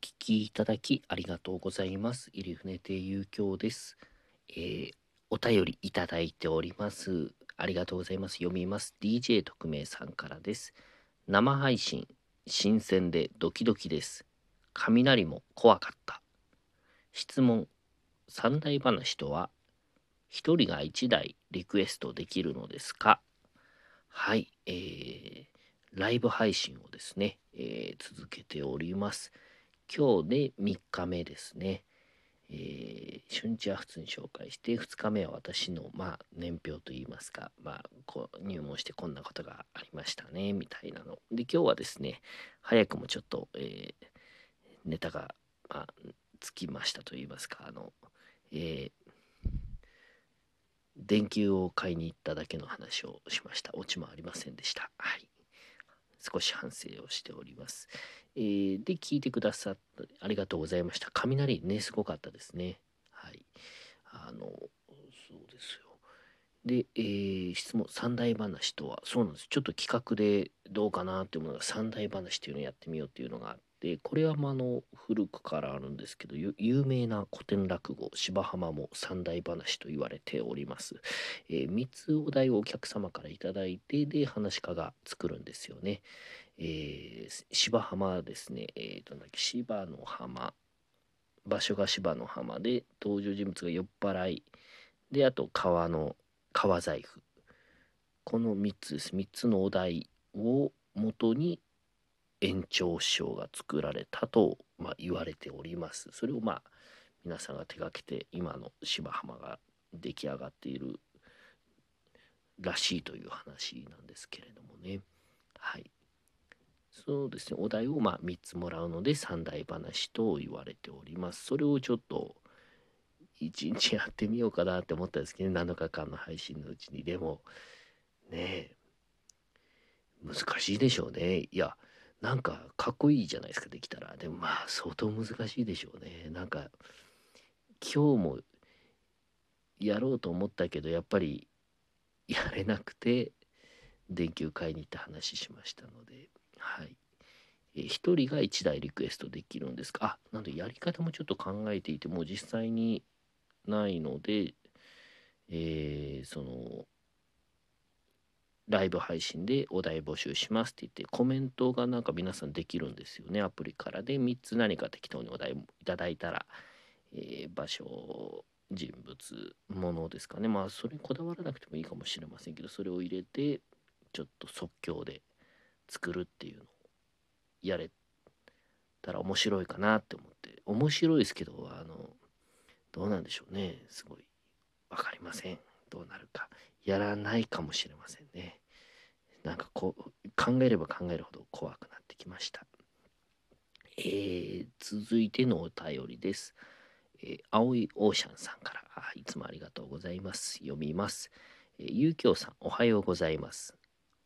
聞きいただきありがとうございます。入船亭遊興です。えーお便りいただいております。ありがとうございます。読みます。DJ 特命さんからです。生配信、新鮮でドキドキです。雷も怖かった。質問、三大話とは、一人が一台リクエストできるのですか？はい、えー、ライブ配信をですね、えー続けております。今日で3日目ですね。えー初日は普通に紹介して2日目は私のまあ年表といいますか、まあ、こう入門してこんなことがありましたねみたいなの。で今日はですね早くもちょっと、えーネタが、まあ、つきましたといいますかあの、えー電球を買いに行っただけの話をしました。オチもありませんでした。はい。少し反省をしております。えーで聞いてくださってありがとうございました。雷ねすごかったですね。はい。あのそうですよ。で、えー質問三大話とはそうなんです。ちょっと企画でどうかなっていうものが三大話っていうのをやってみようっていうのがあってこれはまあの古くからあるんですけど有名な古典落語芝浜も三大話と言われております、え3つお題をお客様からいただいてで話し家が作るんですよね。えー芝浜ですね、えーとなんだっけ芝の浜。場所が芝の浜で登場人物が酔っ払い。であと川の川財布。この3つです。3つのお題を元に延長師匠が作られたと、まあ、言われております。それをまあ皆さんが手がけて今の芝浜が出来上がっているらしいという話なんですけれどもね。はい。そうですね。お題をまあ3つもらうので三大話と言われております。それをちょっと1日やってみようかなって思ったんですけど、ね。7日間の配信のうちに。でもね難しいでしょうね。いやなんかかっこいいじゃないですかできたら。でもまあ相当難しいでしょうね。なんか今日もやろうと思ったけどやっぱりやれなくて電球買いに行った話しましたので。はい。えー人が一台リクエストできるんですか？あなんでやり方もちょっと考えていてもう実際にないので、えーそのライブ配信でお題募集しますって言ってコメントがなんか皆さんできるんですよね。アプリからで。3つ何か適当にお題いただいたら、えー場所人物ものですかね。まあそれにこだわらなくてもいいかもしれませんけどそれを入れてちょっと即興で作るっていうのをやれたら面白いかなって思って。面白いですけどあのどうなんでしょうね。すごい分かりません。どうなるか。やらないかもしれませんね。なんかこう考えれば考えるほど怖くなってきました。えー続いてのお便りです、えー青いオーシャンさんから。あいつもありがとうございます。読みます、えー、ゆうきょうさんおはようございます。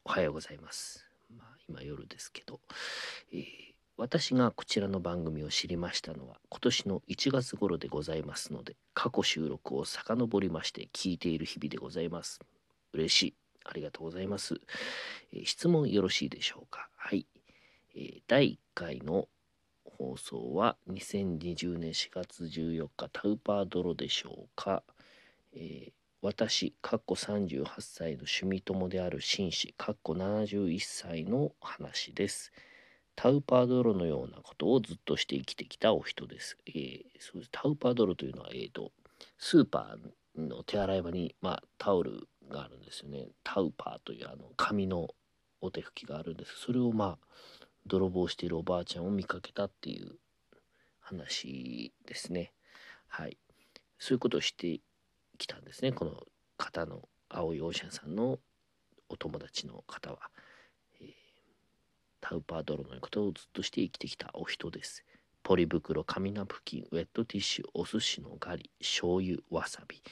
おはようございます。今夜ですけど、えー私がこちらの番組を知りましたのは今年の1月頃でございますので過去収録を遡りまして聞いている日々でございます。嬉しい。ありがとうございます、えー質問よろしいでしょうか？はい、えー第1回の放送は2020年4月14日タウパー泥でしょうか、えー私、かっこ38歳の趣味友である紳士、かっこ71歳の話です。タウパー泥のようなことをずっとして生きてきたお人です。えーそうですタウパー泥というのは、えーと、スーパーの手洗い場に、まあ、タオルがあるんですよね。タウパーというあの紙のお手拭きがあるんです。それをまあ、泥棒しているおばあちゃんを見かけたっていう話ですね。はい。そういうことをしてきたんですね。この方の青いオーシャンさんのお友達の方は。えータウパー泥のことをずっとして生きてきたお人です。ポリ袋、紙ナプキン、ウェットティッシュ、お寿司のガリ、醤油、わさび、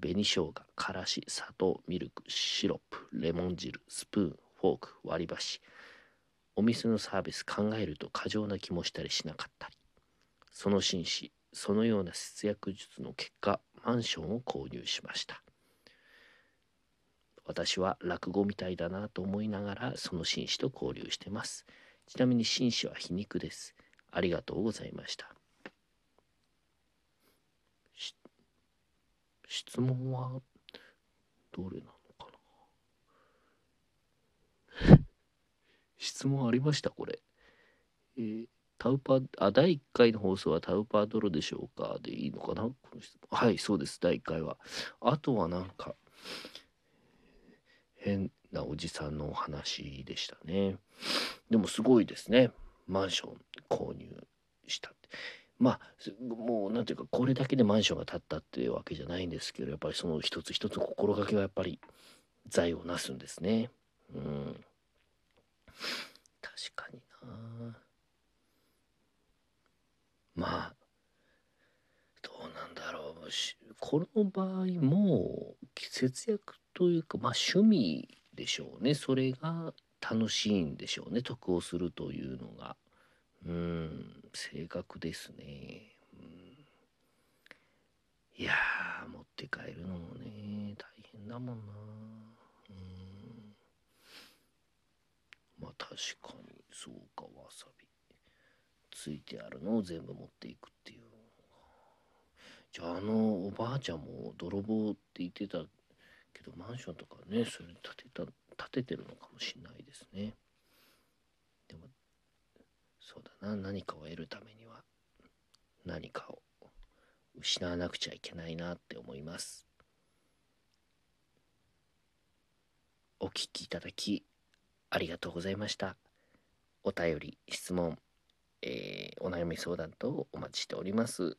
紅生姜、からし、砂糖、ミルク、シロップ、レモン汁、スプーン、フォーク、割り箸。お店のサービス考えると過剰な気もしたりしなかったり。その紳士、そのような節約術の結果、マンションを購入しました。私は落語みたいだなと思いながらその紳士と交流してます。ちなみに紳士は皮肉です。ありがとうございました。質問はどれなのかな？質問ありましたこれ。えータウパ、あ、第1回の放送はタウパードロでしょうか？でいいのかな？この質問はい、そうです、第1回は。あとはなんか、変なおじさんのお話でしたね。でもすごいですね。マンション購入したって。まあ、もうなんていうか、これだけでマンションが建ったっていうわけじゃないんですけど、やっぱりその一つ一つ心がけがやっぱり財をなすんですね。うん。確かにな。まあ、どうなんだろう。この場合も節約というか、まあ趣味でしょうね。それが楽しいんでしょうね。得をするというのが。うん、正確ですね。うん、いや、持って帰るのもね、大変だもんな。うん、まあ確かに、そうか、わさび。ついてあるのを全部持っていくっていう。じゃああのおばあちゃんも泥棒って言ってたけどマンションとかねそれ建てた建ててるのかもしれないですね。でもそうだな。何かを得るためには何かを失わなくちゃいけないなって思います。お聞きいただきありがとうございました。お便り質問えーお悩み相談等お待ちしております。